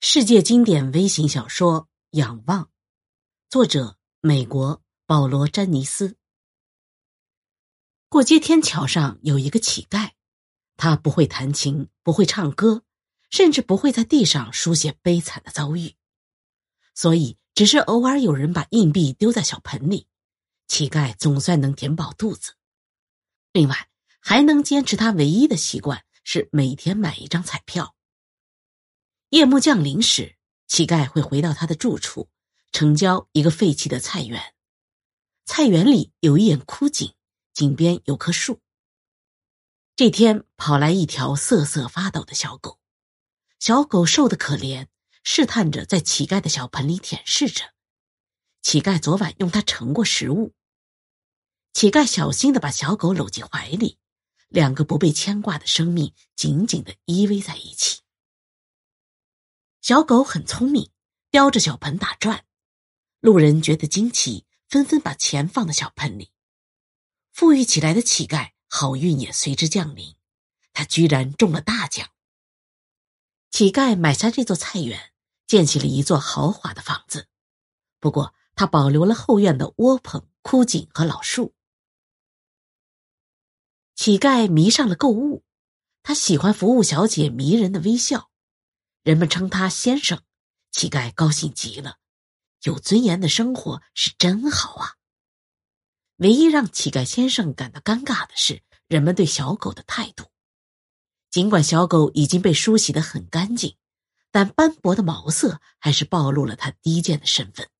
世界经典微型小说《仰望》，作者美国保罗·詹尼斯。过街天桥上有一个乞丐，他不会弹琴，不会唱歌，甚至不会在地上书写悲惨的遭遇，所以只是偶尔有人把硬币丢在小盆里，乞丐总算能填饱肚子。另外，还能坚持他唯一的习惯是每天买一张彩票。夜幕降临时，乞丐会回到他的住处，城郊一个废弃的菜园。菜园里有一眼枯井，井边有棵树。这天跑来一条瑟瑟发抖的小狗，小狗瘦得可怜，试探着在乞丐的小盆里舔舐着。乞丐昨晚用它盛过食物。乞丐小心的把小狗搂进怀里，两个不被牵挂的生命紧紧的依偎在一起。小狗很聪明，叼着小盆打转。路人觉得惊奇，纷纷把钱放到小盆里。富裕起来的乞丐，好运也随之降临，他居然中了大奖。乞丐买下这座菜园，建起了一座豪华的房子。不过，他保留了后院的窝棚、枯井和老树。乞丐迷上了购物，他喜欢服务小姐迷人的微笑。人们称他先生，乞丐高兴极了。有尊严的生活是真好啊！唯一让乞丐先生感到尴尬的是人们对小狗的态度。尽管小狗已经被梳洗的很干净，但斑驳的毛色还是暴露了他低贱的身份。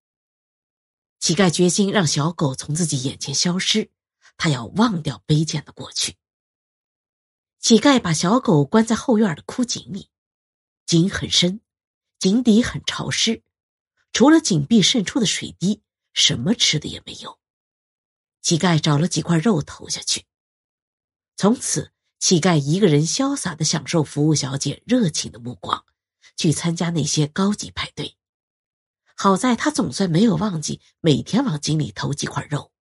乞丐决心让小狗从自己眼前消失，他要忘掉卑贱的过去。乞丐把小狗关在后院的枯井里。井很深，井底很潮湿，除了井壁渗出的水滴，什么吃的也没有。乞丐找了几块肉投下去。从此，乞丐一个人潇洒的享受服务小姐热情的目光，去参加那些高级派对。好在他总算没有忘记每天往井里投几块肉。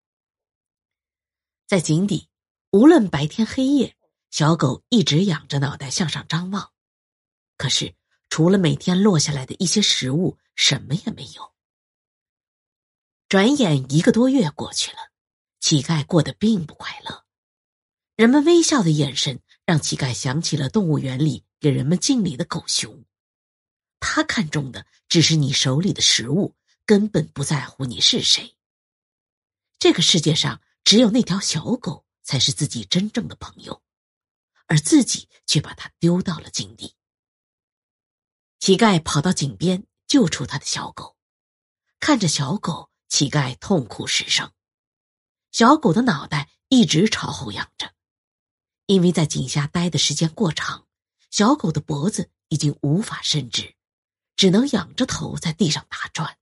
在井底，无论白天黑夜，小狗一直仰着脑袋向上张望。可是，除了每天落下来的一些食物，什么也没有。转眼一个多月过去了，乞丐过得并不快乐。人们微笑的眼神让乞丐想起了动物园里给人们敬礼的狗熊。他看中的只是你手里的食物，根本不在乎你是谁。这个世界上只有那条小狗才是自己真正的朋友，而自己却把它丢到了井底。乞丐跑到井边救出他的小狗，看着小狗，乞丐痛哭失声。小狗的脑袋一直朝后仰着，因为在井下待的时间过长，小狗的脖子已经无法伸直，只能仰着头在地上打转。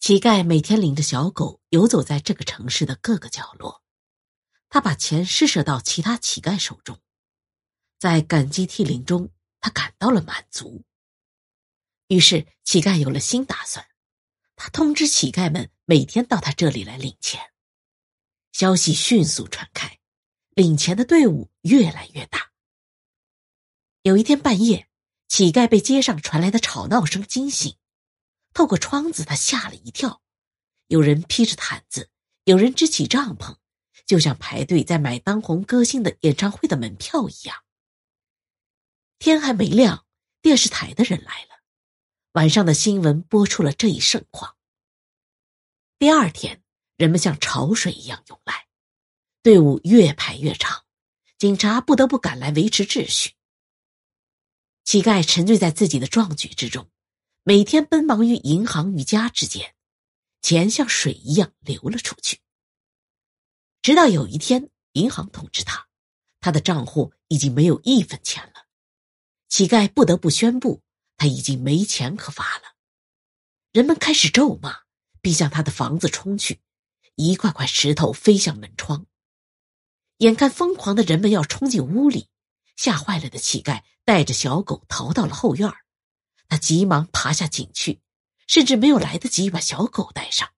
乞丐每天领着小狗游走在这个城市的各个角落，他把钱施舍到其他乞丐手中，在感激涕零中。他感到了满足，于是乞丐有了新打算。他通知乞丐们每天到他这里来领钱。消息迅速传开，领钱的队伍越来越大。有一天半夜，乞丐被街上传来的吵闹声惊醒，透过窗子，他吓了一跳。有人披着毯子，有人支起帐篷，就像排队在买当红歌星的演唱会的门票一样。天还没亮，电视台的人来了。晚上的新闻播出了这一盛况。第二天，人们像潮水一样涌来，队伍越排越长，警察不得不赶来维持秩序。乞丐沉醉在自己的壮举之中，每天奔忙于银行与家之间，钱像水一样流了出去。直到有一天，银行通知他，他的账户已经没有一分钱了。乞丐不得不宣布，他已经没钱可发了。人们开始咒骂，并向他的房子冲去，一块块石头飞向门窗。眼看疯狂的人们要冲进屋里，吓坏了的乞丐带着小狗逃到了后院他急忙爬下井去，甚至没有来得及把小狗带上。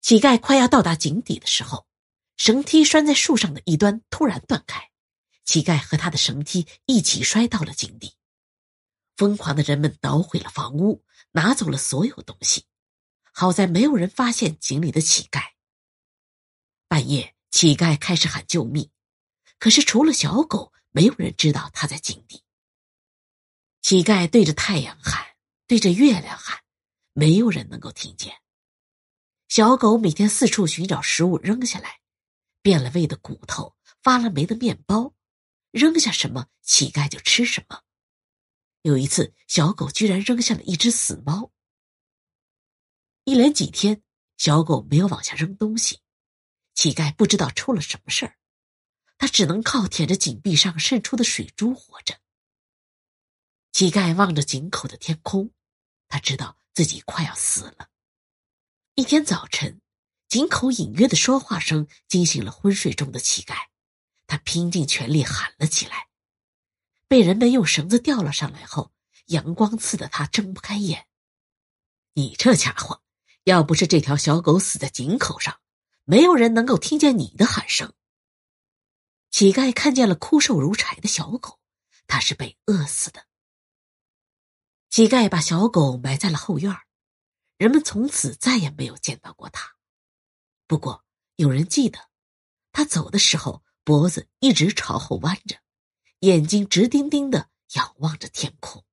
乞丐快要到达井底的时候，绳梯拴在树上的一端突然断开。乞丐和他的绳梯一起摔到了井底，疯狂的人们捣毁了房屋，拿走了所有东西。好在没有人发现井里的乞丐。半夜，乞丐开始喊救命，可是除了小狗，没有人知道他在井底。乞丐对着太阳喊，对着月亮喊，没有人能够听见。小狗每天四处寻找食物扔下来，变了味的骨头，发了霉的面包，扔下什么，乞丐就吃什么。有一次，小狗居然扔下了一只死猫。一连几天，小狗没有往下扔东西，乞丐不知道出了什么事儿，他只能靠舔着井壁上渗出的水珠活着。乞丐望着井口的天空，他知道自己快要死了。一天早晨，井口隐约的说话声惊醒了昏睡中的乞丐，他拼尽全力喊了起来。被人们用绳子吊了上来后，阳光刺得他睁不开眼。你这家伙，要不是这条小狗死在井口上，没有人能够听见你的喊声。乞丐看见了枯瘦如柴的小狗，他是被饿死的。乞丐把小狗埋在了后院人们从此再也没有见到过他。不过有人记得，他走的时候脖子一直朝后弯着。眼睛直盯盯的仰望着天空。